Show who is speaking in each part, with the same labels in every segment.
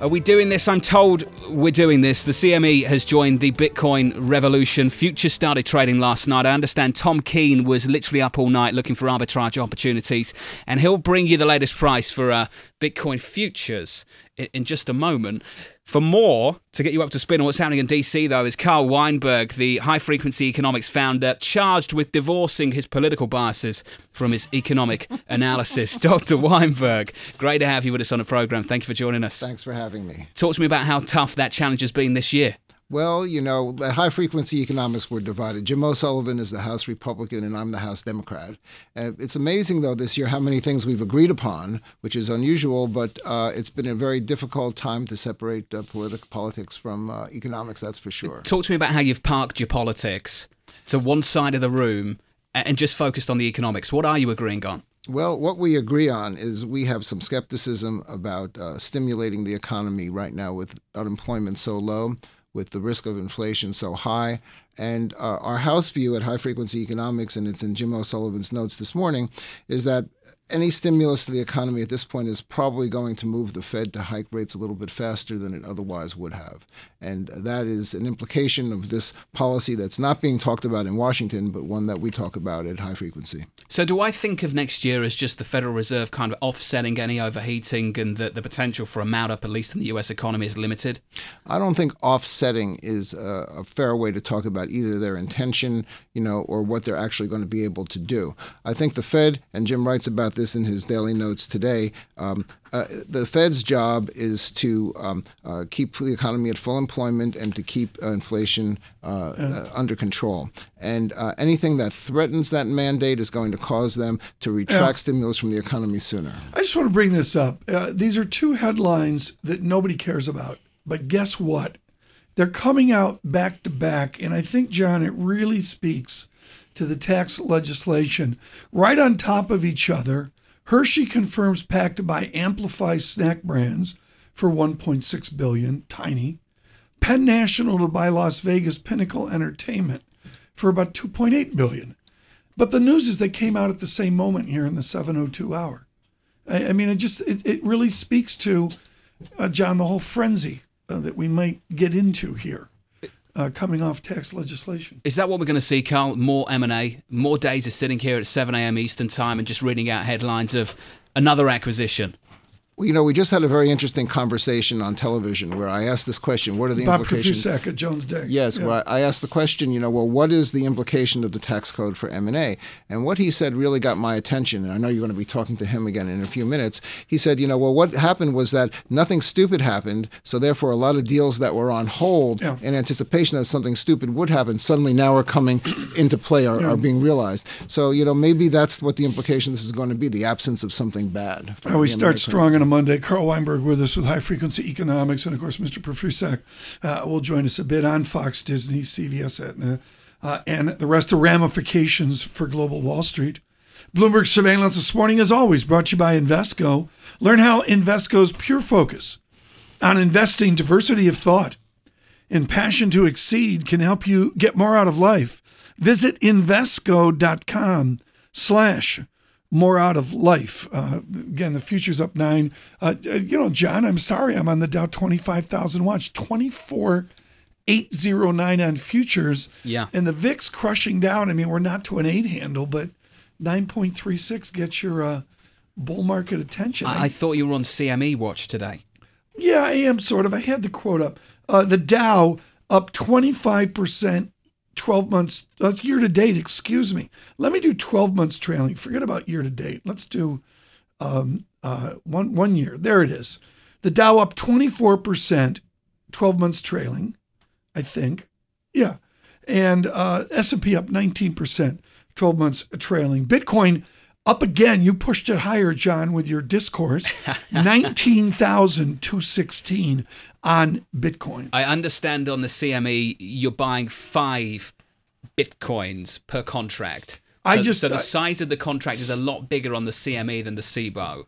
Speaker 1: Are we doing this? I'm told we're doing this. The CME has joined the Bitcoin revolution. Futures started trading last night. I understand Tom Keene was literally up all night looking for arbitrage opportunities, and he'll bring you the latest price for uh, Bitcoin futures in, just a moment. For more, to get you up to speed on what's happening in DC, though, is Carl Weinberg, the high frequency economics founder, charged with divorcing his political biases from his economic analysis. Dr. Weinberg, great to have you with us on the program. Thank you for joining us.
Speaker 2: Thanks for having me.
Speaker 1: Talk to me about how tough that challenge has been this year.
Speaker 2: Well, you know, high frequency economics, we're divided. Jim O'Sullivan is the House Republican, and I'm the House Democrat. Uh, it's amazing, though, this year how many things we've agreed upon, which is unusual, but uh, it's been a very difficult time to separate uh, politi- politics from uh, economics, that's for sure.
Speaker 1: Talk to me about how you've parked your politics to one side of the room and just focused on the economics. What are you agreeing on?
Speaker 2: Well, what we agree on is we have some skepticism about uh, stimulating the economy right now with unemployment so low with the risk of inflation so high. And uh, our house view at High Frequency Economics, and it's in Jim O'Sullivan's notes this morning, is that any stimulus to the economy at this point is probably going to move the Fed to hike rates a little bit faster than it otherwise would have. And that is an implication of this policy that's not being talked about in Washington, but one that we talk about at high frequency.
Speaker 1: So, do I think of next year as just the Federal Reserve kind of offsetting any overheating and that the potential for a mount up, at least in the US economy, is limited?
Speaker 2: I don't think offsetting is a, a fair way to talk about either their intention, you know, or what they're actually going to be able to do. I think the Fed, and Jim writes about this in his daily notes today. Um, uh, the Fed's job is to um, uh, keep the economy at full employment and to keep uh, inflation uh, uh, under control. And uh, anything that threatens that mandate is going to cause them to retract stimulus from the economy sooner.
Speaker 3: I just want to bring this up. these are two headlines that nobody cares about. But guess what? They're coming out back to back. And I think, John, it really speaks to the tax legislation right on top of each other Hershey confirms pact to buy Amplify snack brands for 1.6 billion, tiny. Penn National to buy Las Vegas Pinnacle Entertainment for about 2.8 billion. But the news is they came out at the same moment here in the 702 hour. I, I mean, it just it, it really speaks to uh, John the whole frenzy uh, that we might get into here uh, coming off tax legislation.
Speaker 1: Is that what we're going to see, Carl? More M&A, more days of sitting here at 7 a.m. Eastern Time and just reading out headlines of another acquisition?
Speaker 2: You know, we just had a very interesting conversation on television where I asked this question: What are the
Speaker 3: Bob
Speaker 2: implications?
Speaker 3: Bob at Jones Day.
Speaker 2: Yes, yeah. well, I asked the question. You know, well, what is the implication of the tax code for M and A? And what he said really got my attention. And I know you're going to be talking to him again in a few minutes. He said, you know, well, what happened was that nothing stupid happened. So therefore, a lot of deals that were on hold yeah. in anticipation that something stupid would happen suddenly now are coming into play, are, yeah. are being realized. So you know, maybe that's what the implication this is going to be: the absence of something bad.
Speaker 3: Oh, we start strong on a Monday. Carl Weinberg with us with High Frequency Economics, and of course, Mr. Profusek uh, will join us a bit on Fox, Disney, CVS, Aetna, uh, and the rest of ramifications for global Wall Street. Bloomberg Surveillance this morning, as always, brought to you by Invesco. Learn how Invesco's pure focus on investing, diversity of thought, and passion to exceed can help you get more out of life. Visit Invesco.com slash more out of life. Uh, again, the future's up nine. Uh, you know, John, I'm sorry, I'm on the Dow 25,000 watch, 24,809 on futures.
Speaker 1: Yeah.
Speaker 3: And the VIX crushing down. I mean, we're not to an eight handle, but 9.36 gets your uh, bull market attention.
Speaker 1: I, I, thought you were on CME watch today.
Speaker 3: Yeah, I am sort of. I had the quote up. Uh, the Dow up 25% 12 months, uh, year to date, excuse me. Let me do 12 months trailing. Forget about year to date. Let's do um, uh, one, one year. There it is. The Dow up 24%, 12 months trailing, I think. Yeah. And uh, S&P up 19%, 12 months trailing. Bitcoin up again. You pushed it higher, John, with your discourse. 19,216 on Bitcoin.
Speaker 1: I understand on the CME you're buying five bitcoins per contract.
Speaker 3: I
Speaker 1: So-
Speaker 3: just-
Speaker 1: so the
Speaker 3: I-
Speaker 1: size of the contract is a lot bigger on the CME than the CBOE.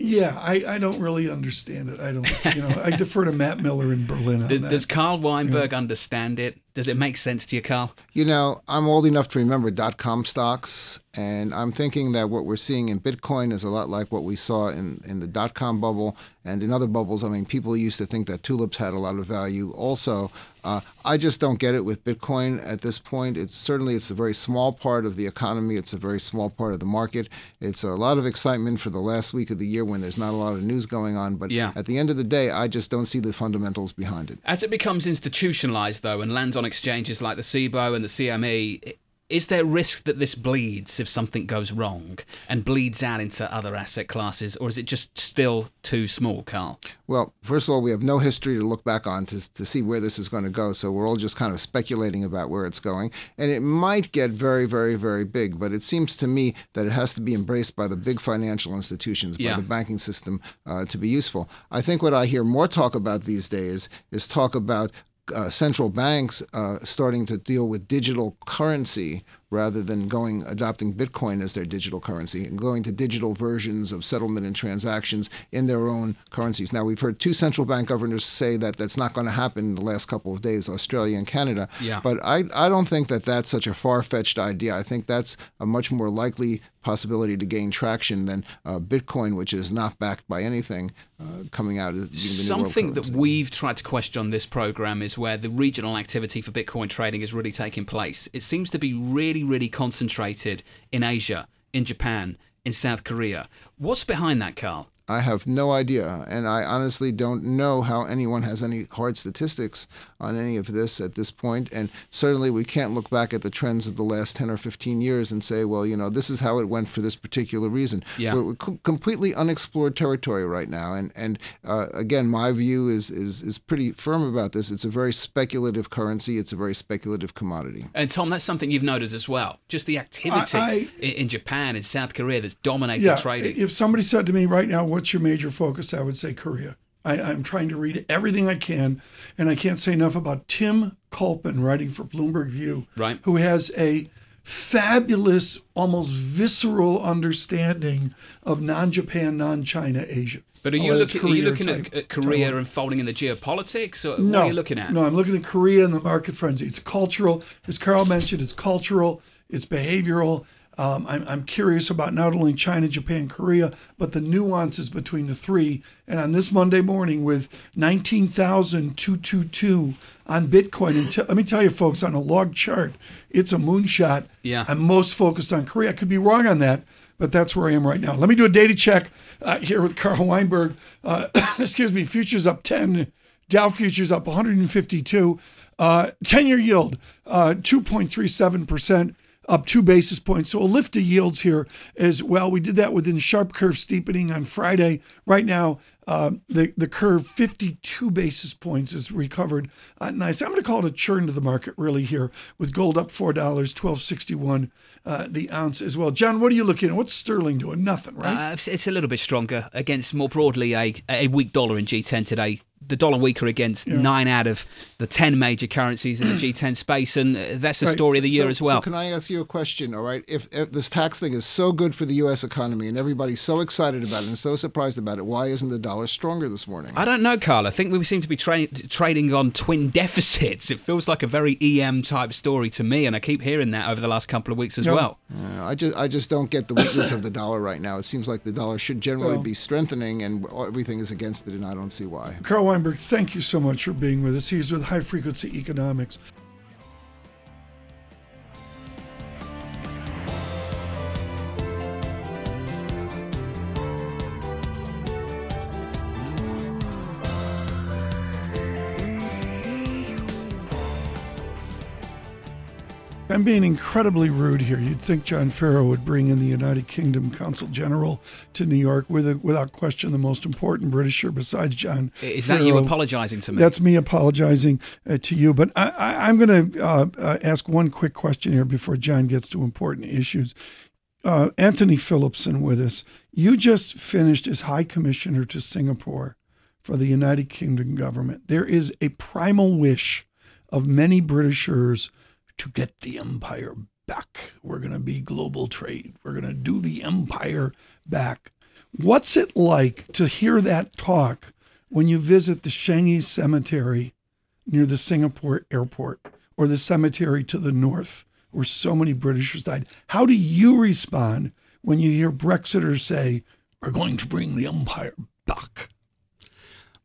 Speaker 3: Yeah, I, I don't really understand it. I don't, you know, I defer to Matt Miller in Berlin on
Speaker 1: Does,
Speaker 3: that.
Speaker 1: does Carl Weinberg understand it? Does it make sense to you, Carl?
Speaker 2: You know, I'm old enough to remember dot com stocks, and I'm thinking that what we're seeing in Bitcoin is a lot like what we saw in, in the dot com bubble and in other bubbles. I mean, people used to think that tulips had a lot of value. Also, uh, I just don't get it with Bitcoin at this point. It's certainly it's a very small part of the economy. It's a very small part of the market. It's a lot of excitement for the last week of the year when there's not a lot of news going on. But
Speaker 1: Yeah.
Speaker 2: at the end of the day, I just don't see the fundamentals behind it.
Speaker 1: As it becomes institutionalized, though, and lands on exchanges like the CBOE and the CME, is there risk that this bleeds if something goes wrong and bleeds out into other asset classes, or is it just still too small, Carl?
Speaker 2: Well, first of all, we have no history to look back on to, to see where this is going to go. So we're all just kind of speculating about where it's going. And it might get very, very, very big. But it seems to me that it has to be embraced by the big financial institutions,
Speaker 1: Yeah.
Speaker 2: by the banking system uh, to be useful. I think what I hear more talk about these days is talk about uh, central banks uh, starting to deal with digital currency rather than going adopting Bitcoin as their digital currency and going to digital versions of settlement and transactions in their own currencies. Now we've heard two central bank governors say that that's not going to happen in the last couple of days, Australia and Canada.
Speaker 1: Yeah.
Speaker 2: But I I don't think that that's such a far fetched idea. I think that's a much more likely possibility to gain traction than uh, Bitcoin, which is not backed by anything uh, coming out as being the new world
Speaker 1: Something that we've tried to question on this program is where the regional activity for Bitcoin trading is really taking place. It seems to be really, really concentrated in Asia, in Japan, in South Korea. What's behind that, Carl?
Speaker 2: I have no idea, and I honestly don't know how anyone has any hard statistics on any of this at this point. And certainly, we can't look back at the trends of the last 10 or 15 years and say, well, you know, this is how it went for this particular reason.
Speaker 1: Yeah.
Speaker 2: We're, we're co- completely unexplored territory right now. And and uh, again, my view is, is is pretty firm about this. It's a very speculative currency. It's a very speculative commodity.
Speaker 1: And Tom, that's something you've noted as well. Just the activity
Speaker 3: I-
Speaker 1: i in Japan, in South Korea, that's dominated
Speaker 3: yeah,
Speaker 1: trading.
Speaker 3: if somebody said to me right now, "What's your major focus?" I would say Korea. I, I'm trying to read everything I can, and I can't say enough about Tim Culpan writing for Bloomberg View,
Speaker 1: Right.
Speaker 3: who has a fabulous, almost visceral understanding of non-Japan, non-China Asia.
Speaker 1: but are you looking, are you looking at, at Korea
Speaker 3: Taiwan.
Speaker 1: and folding in the geopolitics? Or
Speaker 3: No,
Speaker 1: what are you looking at?
Speaker 3: No, I'm looking at Korea and the market frenzy. It's cultural, as Carl mentioned. It's cultural. It's behavioral. Um, I'm, I'm curious about not only China, Japan, Korea, but the nuances between the three. And on this Monday morning, with 19,222 on Bitcoin, and t- let me tell you, folks, on a log chart, it's a moonshot.
Speaker 1: Yeah.
Speaker 3: I'm most focused on Korea. I could be wrong on that, but that's where I am right now. Let me do a data check uh, here with Carl Weinberg. Uh, excuse me, futures up 10, Dow futures up 152, uh, 10 year yield uh, 2.37%. Up two basis points. So a lift of yields here as well. We did that within sharp curve steepening on Friday. Right now, uh, the, the curve 52 basis points is recovered. Uh, nice. I'm going to call it a churn to the market really here with gold up $4, 1261 uh, the ounce as well. John, what are you looking at? What's sterling doing? Nothing, right?
Speaker 1: Uh, it's, it's a little bit stronger against more broadly a, a weak dollar in G10 today. The dollar weaker against nine out of the 10 major currencies in the G10 space, and uh, that's the
Speaker 3: Right.
Speaker 1: story of the year
Speaker 2: so,
Speaker 1: as well.
Speaker 2: So can I ask you a question? All right, if, if this tax thing is so good for the U.S. economy and everybody's so excited about it and so surprised about it, why isn't the dollar stronger this morning?
Speaker 1: I don't know, Carl. I think we seem to be tra- trading on twin deficits. It feels like a very EM type story to me, and I keep hearing that over the last couple of weeks as
Speaker 3: Yeah.
Speaker 1: well.
Speaker 2: Uh, I just I just don't get the weakness of the dollar right now. It seems like the dollar should generally
Speaker 3: Well-
Speaker 2: be strengthening, and everything is against it, and I don't see why.
Speaker 3: Carl Weinberg, thank you so much for being with us. He's with High Frequency Economics. I'm being incredibly rude here. You'd think John Ferro would bring in the United Kingdom Consul General to New York with, without question, the most important Britisher besides John.
Speaker 1: Is that you apologising to me?
Speaker 3: That's me apologizing uh, to you. But I, I'm going to uh, uh, ask one quick question here before John gets to important issues. Uh, Antony Phillipson with us. You just finished as High Commissioner to Singapore for the United Kingdom government. There is a primal wish of many Britishers to get the empire back. We're going to be global trade. We're going to do the empire back. What's it like to hear that talk when you visit the Changi Cemetery near the Singapore airport or the cemetery to the north where so many Britishers died? How do you respond when you hear Brexiters say, we're going to bring the empire back?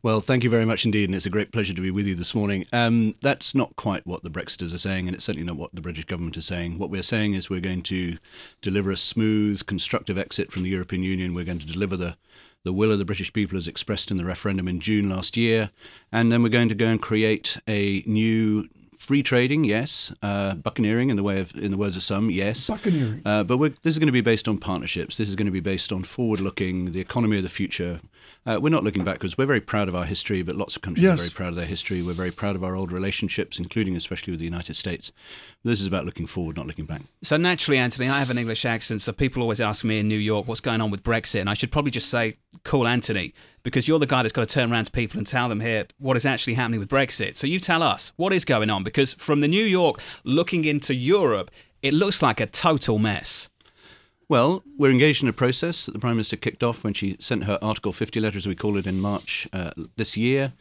Speaker 4: Well, thank you very much indeed, and it's a great pleasure to be with you this morning. Um, that's not quite what the Brexiters are saying, and it's certainly not what the British government is saying. What we're saying is we're going to deliver a smooth, constructive exit from the European Union. We're going to deliver the the will of the British people as expressed in the referendum in June last year, and then we're going to go and create a new free trading, yes. Uh, buccaneering, in the way of, in the words of some, yes.
Speaker 3: Buccaneering.
Speaker 4: Uh, but this is going to be based on partnerships. This is going to be based on forward-looking, the economy of the future. Uh, we're not looking backwards. We're very proud of our history, but lots of countries yes. are very proud of their history. We're very proud of our old relationships, including especially with the United States. This is about looking forward, not looking back.
Speaker 1: So naturally, Antony, I have an English accent, so people always ask me in New York what's going on with Brexit, and I should probably just say, call Antony," because you're the guy that's got to turn around to people and tell them here what is actually happening with Brexit. So you tell us what is going on, because from the New York looking into Europe, it looks like a total mess.
Speaker 4: Well, we're engaged in a process that the Prime Minister kicked off when she sent her Article 50 letter, as we call it, in March uh, this year.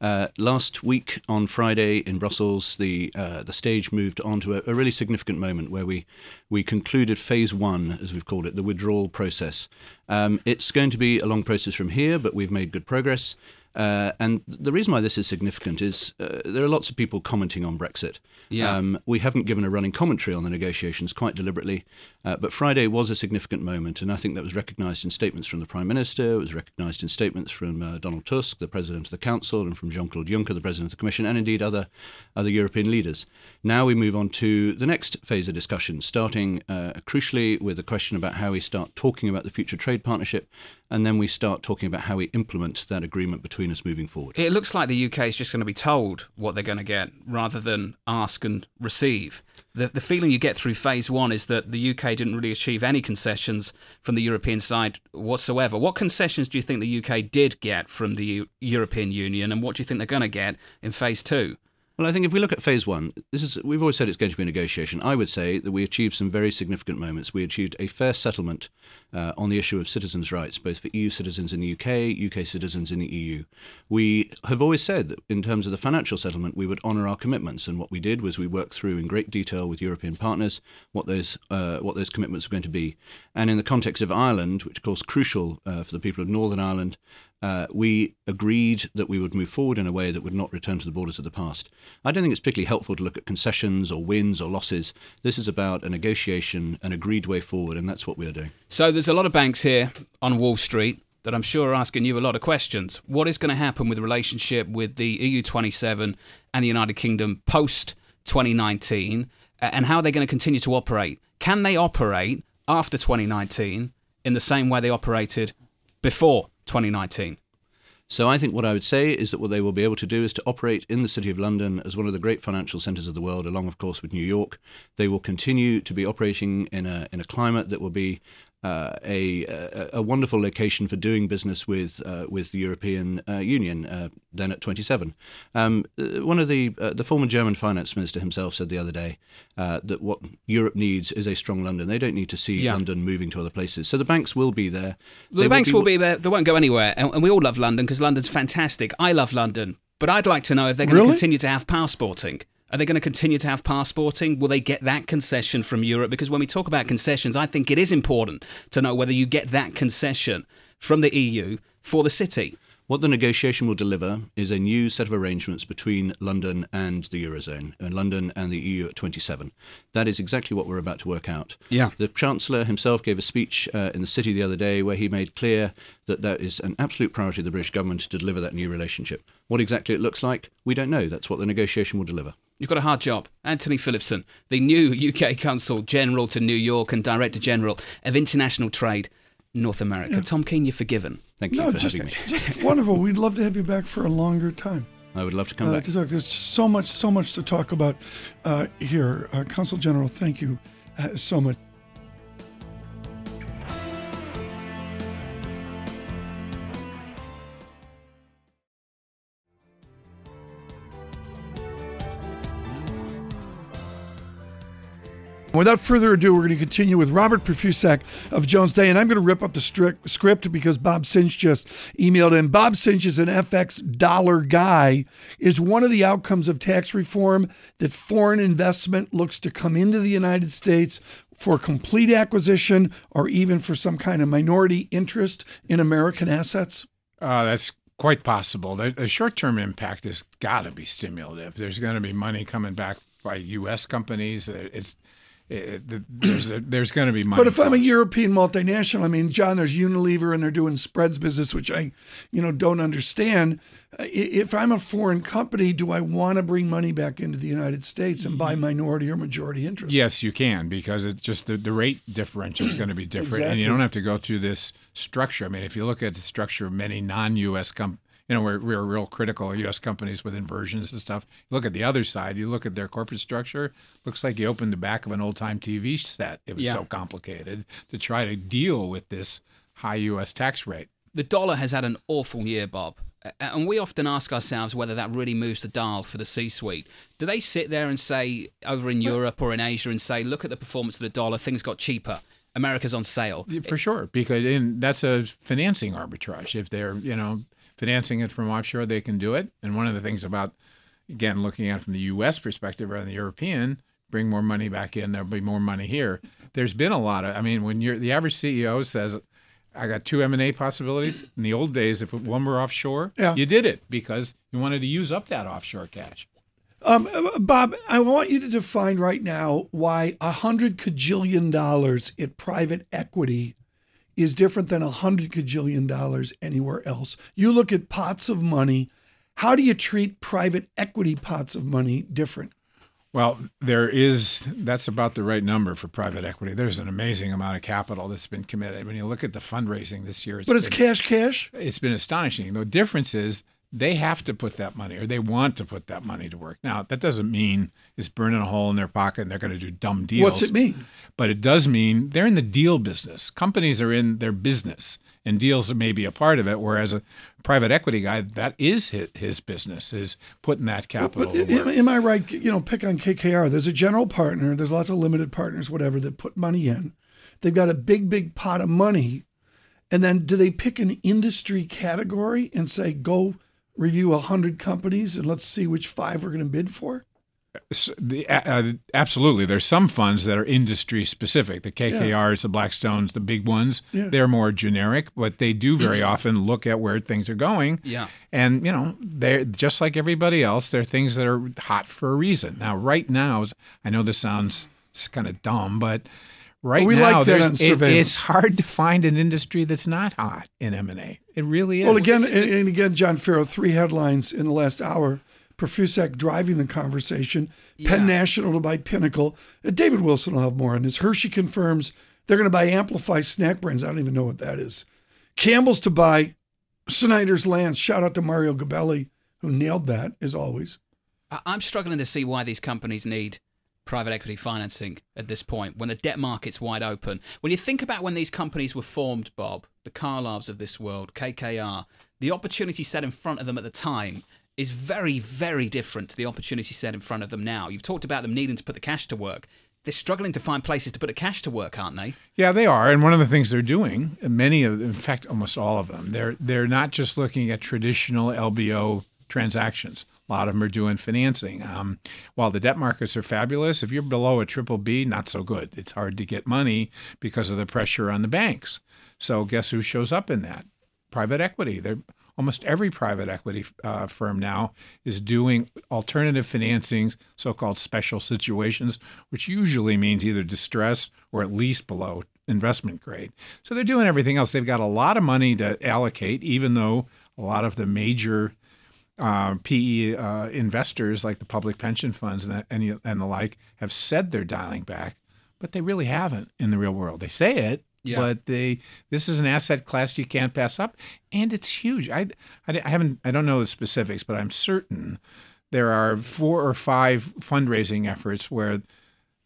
Speaker 4: Uh, last week on Friday in Brussels, the uh, the stage moved on to a, a, really significant moment where we we concluded phase one, as we've called it, the withdrawal process. Um, it's going to be a long process from here, but we've made good progress. Uh, and the reason why this is significant is uh, there are lots of people commenting on Brexit.
Speaker 1: Yeah. Um,
Speaker 4: we haven't given a running commentary on the negotiations quite deliberately, uh, but Friday was a significant moment, and I think that was recognised in statements from the Prime Minister, it was recognised in statements from uh, Donald Tusk, the President of the Council, and from Jean Claude Juncker, the President of the Commission, and indeed other, other European leaders. Now we move on to the next phase of discussion, starting uh, crucially with the question about how we start talking about the future trade partnership and then we start talking about how we implement that agreement between us moving forward.
Speaker 1: It looks like the UK is just going to be told what they're going to get rather than ask and receive. The, the feeling you get through phase one is that the UK didn't really achieve any concessions from the European side whatsoever. What concessions do you think the UK did get from the European Union, and what do you think they're going to get in phase two?
Speaker 4: Well, I think if we look at phase one, this is we've always said it's going to be a negotiation. I would say that we achieved some very significant moments. We achieved a fair settlement uh, on the issue of citizens' rights, both for EU citizens in the UK, UK citizens in the EU. We have always said that in terms of the financial settlement, we would honour our commitments, and what we did was we worked through in great detail with European partners what those uh, what those commitments were going to be. And in the context of Ireland, which of course crucial uh, for the people of Northern Ireland, uh, we agreed that we would move forward in a way that would not return to the borders of the past. I don't think it's particularly helpful to look at concessions or wins or losses. This is about a negotiation, an agreed way forward, and that's what we are doing.
Speaker 1: So there's a lot of banks here on Wall Street that I'm sure are asking you a lot of questions. What is going to happen with the relationship with the EU27 and the United Kingdom post 2019, and how are they going to continue to operate? Can they operate after 2019 in the same way they operated before 2019?
Speaker 4: So I think what I would say is that what they will be able to do is to operate in the City of London as one of the great financial centres of the world, along, of course, with New York. They will continue to be operating in a in a climate that will be uh, a, a, wonderful location for doing business with uh, with the European uh, Union. Uh, then at 27, um, uh, one of the uh, the former German finance minister himself said the other day that what Europe needs is a strong London. They don't need to see yeah. London moving to other places. So the banks will be there.
Speaker 1: The they banks will be, will be, there. They won't go anywhere, and, and we all love London because London's fantastic. I love London, but I'd like to know if they're going to really? continue to have passporting. Are they going to continue to have passporting? Will they get that concession from Europe? Because when we talk about concessions, I think it is important to know whether you get that concession from the EU for the city.
Speaker 4: What the negotiation will deliver is a new set of arrangements between London and the Eurozone, and London and the EU at 27. That is exactly what we're about to work out.
Speaker 1: Yeah.
Speaker 4: The Chancellor himself gave a speech uh, in the city the other day where he made clear that that is an absolute priority of the British government to deliver that new relationship. What exactly it looks like, we don't know. That's what the negotiation will deliver.
Speaker 1: You've got a hard job. Antony Phillipson, the new UK Consul General to New York and Director General of International Trade, North America. Yeah. Tom Keene, you're forgiven.
Speaker 4: Thank you no, for
Speaker 3: just,
Speaker 4: having me.
Speaker 3: Just wonderful. We'd love to have you back for a longer time.
Speaker 4: I would love to come uh, back.
Speaker 3: To talk. There's just so much, so much to talk about uh, here. Uh, Consul General, thank you uh, so much. Without further ado, we're going to continue with Robert Profusek of Jones Day, and I'm going to rip up the script because Bob Sinche just emailed in. Bob Sinche is an FX dollar guy. Is one of the outcomes of tax reform that foreign investment looks to come into the United States for complete acquisition or even for some kind of minority interest in American assets?
Speaker 5: Uh, that's quite possible. The, the short-term impact has got to be stimulative. There's going to be money coming back by U.S. companies. It's Eh, eh, it, there's a, there's going to be money.
Speaker 3: But if I'm a European multinational, I mean, John, there's Unilever and they're doing spreads business, which I, you know, don't understand. If I'm a foreign company, do I want to bring money back into the United States and buy mm-hmm. minority or majority interest?
Speaker 5: Yes, you can because it's just the, the rate differential is going to be different, exactly. and you don't have to go through this structure. I mean, if you look at the structure of many non-U.S. companies you know, we're, we're real critical of U.S. companies with inversions and stuff. Look at the other side, you look at their corporate structure, looks like you opened the back of an old time TV set. It was yeah. so complicated to try to deal with this high U.S. tax rate.
Speaker 1: The dollar has had an awful year, Bob. And we often ask ourselves whether that really moves the dial for the C suite. Do they sit there and say, over in Europe or in Asia, and say, look at the performance of the dollar, things got cheaper? America's on sale.
Speaker 5: For sure, because in, that's a financing arbitrage. If they're, you know, financing it from offshore, they can do it. And one of the things about, again, looking at it from the U.S. perspective rather than the European, bring more money back in, there'll be more money here. There's been a lot of, I mean, when you're the average CEO says, I got two M&A possibilities. In the old days, if one were offshore, yeah. you did it because you wanted to use up that offshore cash.
Speaker 3: Um, Bob, I want you to define right now why a hundred cajillion dollars in private equity is different than a hundred cajillion dollars anywhere else. You look at pots of money. How do you treat private equity pots of money different?
Speaker 5: Well, there is, that's about the right number for private equity. There's an amazing amount of capital that's been committed. When you look at the fundraising this year,
Speaker 3: it's but it's been, cash, cash.
Speaker 5: It's been astonishing. The difference is they have to put that money or they want to put that money to work. Now, that doesn't mean it's burning a hole in their pocket and they're going to do dumb deals.
Speaker 3: What's it mean?
Speaker 5: But it does mean they're in the deal business. Companies are in their business and deals may be a part of it. Whereas a private equity guy, that is his, his business, is putting that capital
Speaker 3: but, but am I right? You know, pick on KKR. There's a general partner, there's lots of limited partners, whatever, that put money in. They've got a big, big pot of money. And then do they pick an industry category and say, go – review 100 companies and let's see which five we're going to bid for?
Speaker 5: The, uh, absolutely. There's some funds that are industry specific. The KKRs, yeah. the Blackstones, the big ones, yeah. they're more generic, but they do very often look at where things are going.
Speaker 1: Yeah.
Speaker 5: And, you know, they're just like everybody else, they're things that are hot for a reason. Now, right now, I know this sounds kind of dumb, but right
Speaker 3: we
Speaker 5: now
Speaker 3: like it,
Speaker 5: it's hard to find an industry that's not hot in M&A. It really is.
Speaker 3: Well, again, and, and again, John Ferro, three headlines in the last hour. Profusek driving the conversation. Yeah. Penn National to buy Pinnacle. Uh, David Wilson will have more on this. Hershey confirms they're going to buy Amplify snack brands. I don't even know what that is. Campbell's to buy Snyder's-Lance. Shout out to Mario Gabelli, who nailed that, as always.
Speaker 1: I'm struggling to see why these companies need private equity financing at this point when the debt market's wide open. When you think about when these companies were formed, Bob, the Carlyles of this world, KKR, the opportunity set in front of them at the time is very, very different to the opportunity set in front of them now. You've talked about them needing to put the cash to work. They're struggling to find places to put the cash to work, aren't they?
Speaker 5: Yeah, they are. And one of the things they're doing, many of, in fact, almost all of them, they're they're not just looking at traditional LBO transactions. A lot of them are doing financing. Um, while the debt markets are fabulous, if you're below a triple B, not so good. It's hard to get money because of the pressure on the banks. So guess who shows up in that? Private equity. They're almost every private equity uh, firm now is doing alternative financings, so-called special situations, which usually means either distress or at least below investment grade. So they're doing everything else. They've got a lot of money to allocate, even though a lot of the major uh, PE uh, investors like the public pension funds and, and, and the like have said they're dialing back, but they really haven't in the real world. They say it, yeah. but they this is an asset class you can't pass up, and it's huge. I, I, I haven't I don't know the specifics, but I'm certain there are four or five fundraising efforts where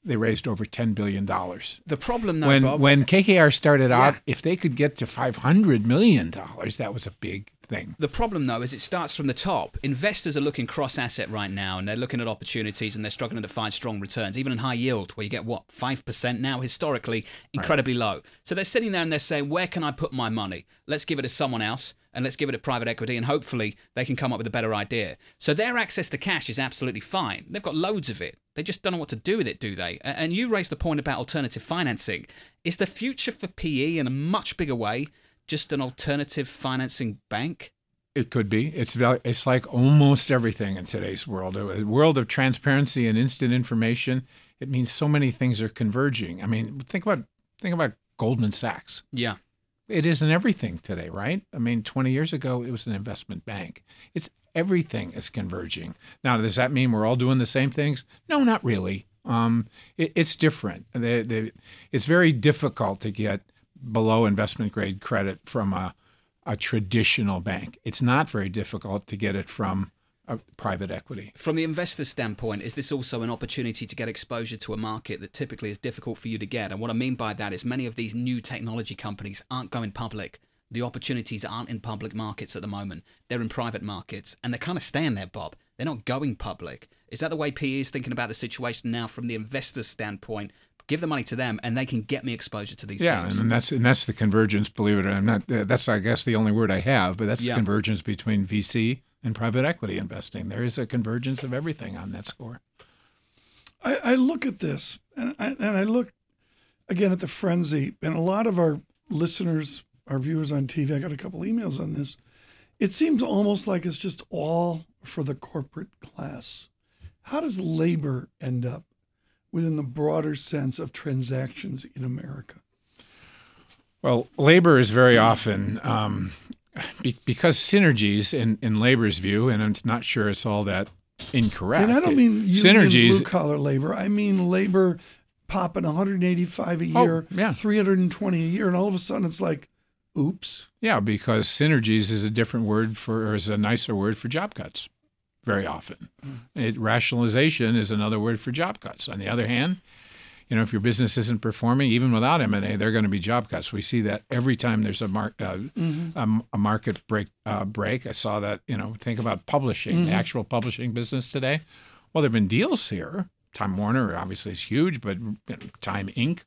Speaker 5: they raised over $10 billion.
Speaker 1: The problem, though,
Speaker 5: when
Speaker 1: Bob,
Speaker 5: when KKR started out, if they could get to five hundred million dollars, that was a big thing.
Speaker 1: The problem, though, is it starts from the top. Investors are looking cross asset right now, and they're looking at opportunities and they're struggling to find strong returns, even in high yield, where you get what, 5% now, historically, incredibly low. So they're sitting there and they're saying, where can I put my money? Let's give it to someone else. And let's give it to private equity, and hopefully they can come up with a better idea. So their access to cash is absolutely fine. They've got loads of it. They just don't know what to do with it, do they? And you raised the point about alternative financing. Is the future for PE in a much bigger way just an alternative financing bank?
Speaker 5: It could be. It's it's like almost everything in today's world. A world of transparency and instant information. It means so many things are converging. I mean, think about think about Goldman Sachs.
Speaker 1: Yeah.
Speaker 5: It isn't everything today, right? I mean, 20 years ago, it was an investment bank. It's everything is converging. Now, does that mean we're all doing the same things? No, not really. Um, it, it's different. They, they, it's very difficult to get below investment grade credit from a, a traditional bank. It's not very difficult to get it from private equity.
Speaker 1: From the investor standpoint, is this also an opportunity to get exposure to a market that typically is difficult for you to get? And what I mean by that is many of these new technology companies aren't going public. The opportunities aren't in public markets at the moment. They're in private markets and they're kind of staying there, Bob. They're not going public. Is that the way PE is thinking about the situation now from the investor standpoint? Give the money to them and they can get me exposure to these
Speaker 5: Yeah,
Speaker 1: things.
Speaker 5: and that's and that's the convergence. Believe it or not, that's I guess the only word I have, but that's
Speaker 1: Yeah.
Speaker 5: the convergence between VC and private equity investing. There is a convergence of everything on that score.
Speaker 3: I, I look at this and I, and I look again at the frenzy, and a lot of our listeners, our viewers on TV, I got a couple emails on this. It seems almost like it's just all for the corporate class. How does labor end up within the broader sense of transactions in America?
Speaker 5: Well, labor is very often um, be, because synergies in, in labor's view, and I'm not sure it's all that incorrect.
Speaker 3: And I don't mean
Speaker 5: synergies.
Speaker 3: blue collar labor. I mean labor popping 185 a
Speaker 5: Oh,
Speaker 3: year,
Speaker 5: yeah.
Speaker 3: 320 a year, and all of a sudden it's like, oops.
Speaker 5: Yeah, because synergies is a different word for, or is a nicer word for job cuts. Very often, mm. it, rationalization is another word for job cuts. On the other hand, you know, if your business isn't performing, even without M and A, there are going to be job cuts. We see that every time there's a mark, uh, um, a market break. Uh, break. I saw that. You know, think about publishing, the actual publishing business today. Well, there've been deals here. Time Warner obviously is huge, but you know, Time Inc.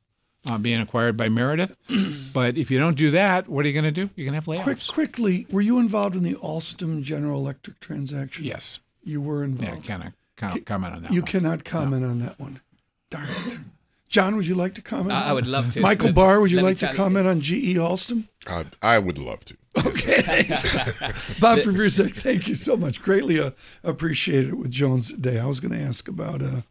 Speaker 5: Uh, being acquired by Meredith. but if you don't do that, what are you going to do? You're going to have layoffs.
Speaker 3: Quick, quickly, were you involved in the Alstom General Electric transaction?
Speaker 5: Yes.
Speaker 3: You were involved.
Speaker 5: Yeah, cannot com- comment on that.
Speaker 3: you
Speaker 5: one.
Speaker 3: cannot comment on that one. Darn it. John, would you like to comment?
Speaker 1: I-
Speaker 3: on
Speaker 1: I would love to,
Speaker 3: Michael Barr, would you
Speaker 1: let
Speaker 3: like to
Speaker 1: tell you-
Speaker 3: comment on GE Alstom?
Speaker 6: Uh, I would love to.
Speaker 3: Okay. Bob Profusek, thank you so much. Greatly uh, appreciated it with Jones today. I was going to ask about uh,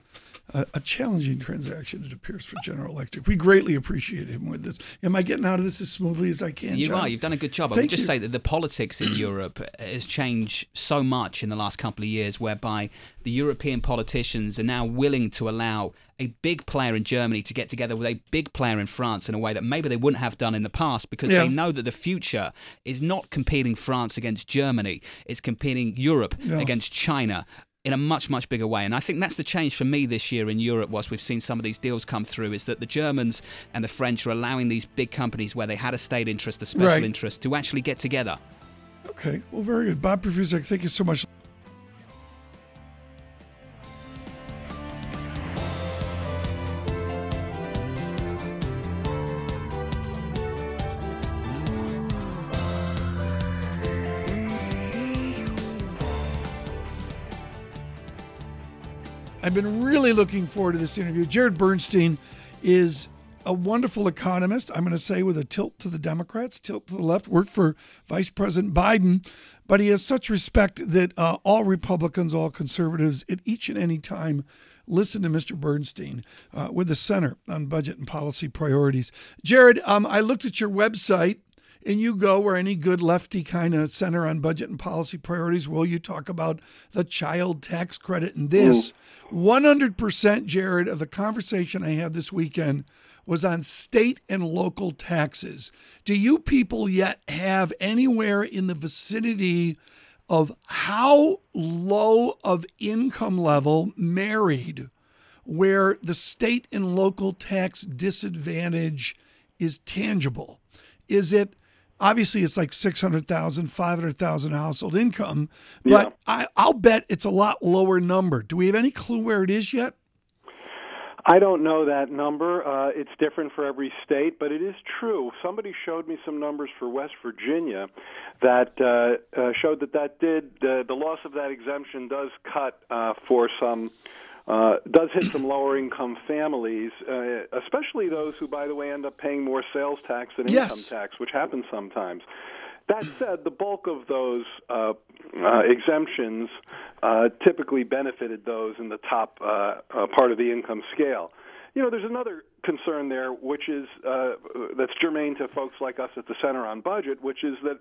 Speaker 3: a, a challenging transaction, it appears, for General Electric. We greatly appreciate him with this. Am I getting out of this as smoothly as I can?
Speaker 1: You
Speaker 3: John?
Speaker 1: are. You've done a good job. I would just
Speaker 3: you.
Speaker 1: say that the politics in Europe has changed so much in the last couple of years, whereby the European politicians are now willing to allow a big player in Germany to get together with a big player in France in a way that maybe they wouldn't have done in the past because
Speaker 3: Yeah.
Speaker 1: they know that the future is not competing France against Germany, it's competing Europe against China. In a much, much bigger way. And I think that's the change for me this year in Europe, whilst we've seen some of these deals come through, is that the Germans and the French are allowing these big companies where they had a state interest, a special
Speaker 3: Right.
Speaker 1: interest, to actually get together.
Speaker 3: Okay, well, very good. Bob Profusek, thank you so much. I've been really looking forward to this interview. Jared Bernstein is a wonderful economist. I'm going to say with a tilt to the Democrats, tilt to the left. Worked for Vice President Biden, but he has such respect that uh, all Republicans, all conservatives, at each and any time listen to Mr. Bernstein uh, with the Center on Budget and Policy Priorities. Jared, um, I looked at your website. And you go where any good lefty kind of center on budget and policy priorities will. You talk about the child tax credit and this. 100%, Jared, of the conversation I had this weekend was on state and local taxes. Do you people yet have anywhere in the vicinity of how low of income level married where the state and local tax disadvantage is tangible? Is it obviously it's like 600,000, 500,000 household income, but
Speaker 6: Yeah.
Speaker 3: I, I'll bet it's a lot lower number. Do we have any clue where it is yet?
Speaker 6: I don't know that number. Uh, it's different for every state, but it is true. Somebody showed me some numbers for West Virginia that uh, uh, showed that that did uh, the loss of that exemption does cut uh, for some. Uh, does hit some lower income families, uh, especially those who, by the way, end up paying more sales tax than
Speaker 3: Yes.
Speaker 6: income tax, which happens sometimes. That said, the bulk of those uh, uh, exemptions uh, typically benefited those in the top uh, uh, part of the income scale. You know, there's another concern there, which is uh, that's germane to folks like us at the Center on Budget, which is that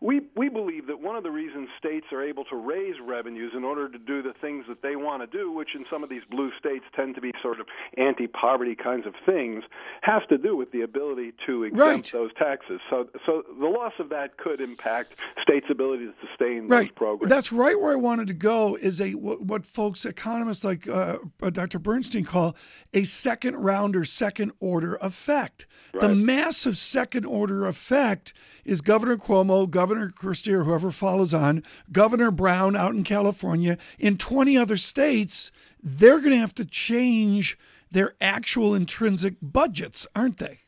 Speaker 6: we we believe that one of the reasons states are able to raise revenues in order to do the things that they want to do, which in some of these blue states tend to be sort of anti-poverty kinds of things, has to do with the ability to exempt
Speaker 3: Right.
Speaker 6: those taxes. So so the loss of that could impact states' ability to sustain those programs.
Speaker 3: That's right where I wanted to go is a what, what folks economists like uh, uh, Dr. Bernstein call a second round or second order effect. The massive second order effect is Governor Cuomo, Governor Christie, or whoever follows on, Governor Brown out in California, in 20 other states, they're going to have to change their actual intrinsic budgets, aren't they?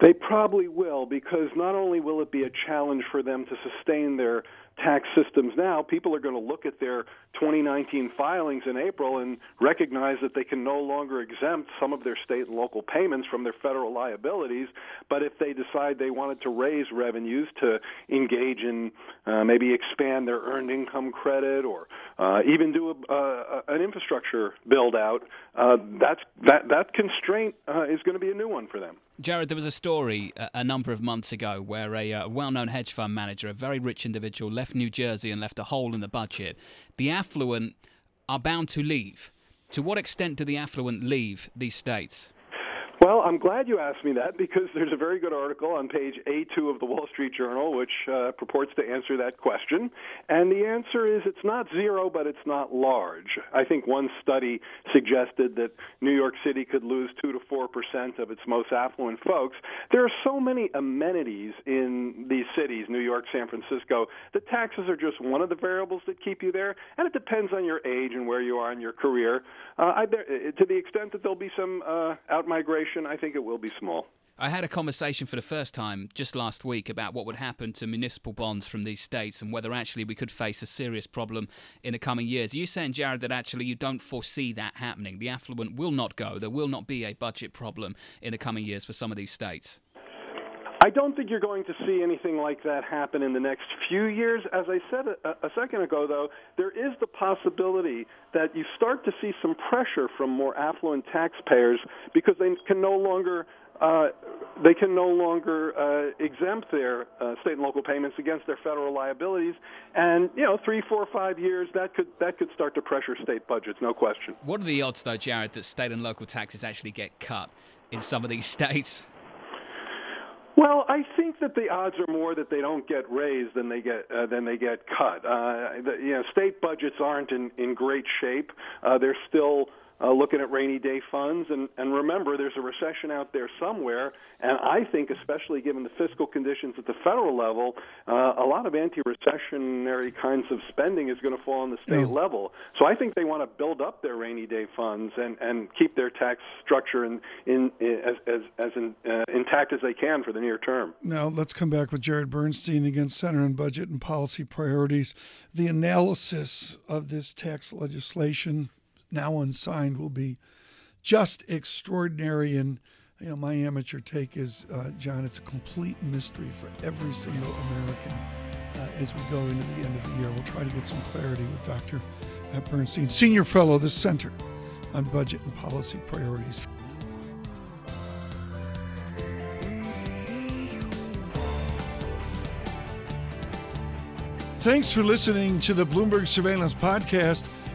Speaker 6: They probably will because not only will it be a challenge for them to sustain their tax systems now, people are going to look at their 2019 filings in April and recognize that they can no longer exempt some of their state and local payments from their federal liabilities. But if they decide they wanted to raise revenues to engage in uh, maybe expand their earned income credit or uh, even do a, uh, an infrastructure build out, uh, that's, that, that constraint uh, is going to be a new one for them.
Speaker 1: Jared, there was a story a, a number of months ago where a uh, well known hedge fund manager, a very rich individual, left New Jersey and left a hole in the budget. The affluent are bound to leave. To what extent do the affluent leave these states?
Speaker 6: Well, I'm glad you asked me that because there's a very good article on page A2 of the Wall Street Journal which uh, purports to answer that question. And the answer is it's not zero, but it's not large. I think one study suggested that New York City could lose 2 to 4 percent of its most affluent folks. There are so many amenities in these cities, New York, San Francisco, that taxes are just one of the variables that keep you there. And it depends on your age and where you are in your career. Uh, I, to the extent that there'll be some uh, out migration, I think it will be small.
Speaker 1: I had a conversation for the first time just last week about what would happen to municipal bonds from these states and whether actually we could face a serious problem in the coming years. Are you saying, Jared, that actually you don't foresee that happening? The affluent will not go. There will not be a budget problem in the coming years for some of these states.
Speaker 6: I don't think you're going to see anything like that happen in the next few years. As I said a, a second ago, though, there is the possibility that you start to see some pressure from more affluent taxpayers because they can no longer uh, they can no longer uh, exempt their uh, state and local payments against their federal liabilities, and you know, three, four, five years that could that could start to pressure state budgets, no question.
Speaker 1: What are the odds, though, Jared, that state and local taxes actually get cut in some of these states?
Speaker 6: Well, I think that the odds are more that they don't get raised than they get uh, than they get cut. Uh, the, you know, state budgets aren't in in great shape. Uh, they're still uh, looking at rainy day funds, and and remember, there's a recession out there somewhere. And I think, especially given the fiscal conditions at the federal level, uh, a lot of anti-recessionary kinds of spending is going to fall on the state level. So I think they want to build up their rainy day funds and and keep their tax structure in in, in as as, as in, uh, intact as they can for the near term.
Speaker 3: Now, let's come back with Jared Bernstein against Center on Budget and Policy Priorities. The analysis of this tax legislation, now unsigned, will be just extraordinary. And, you know, my amateur take is, uh, John, it's a complete mystery for every single American uh, as we go into the end of the year. We'll try to get some clarity with Dr. Bernstein, Senior Fellow of the Center on Budget and Policy Priorities. Thanks for listening to the Bloomberg Surveillance Podcast.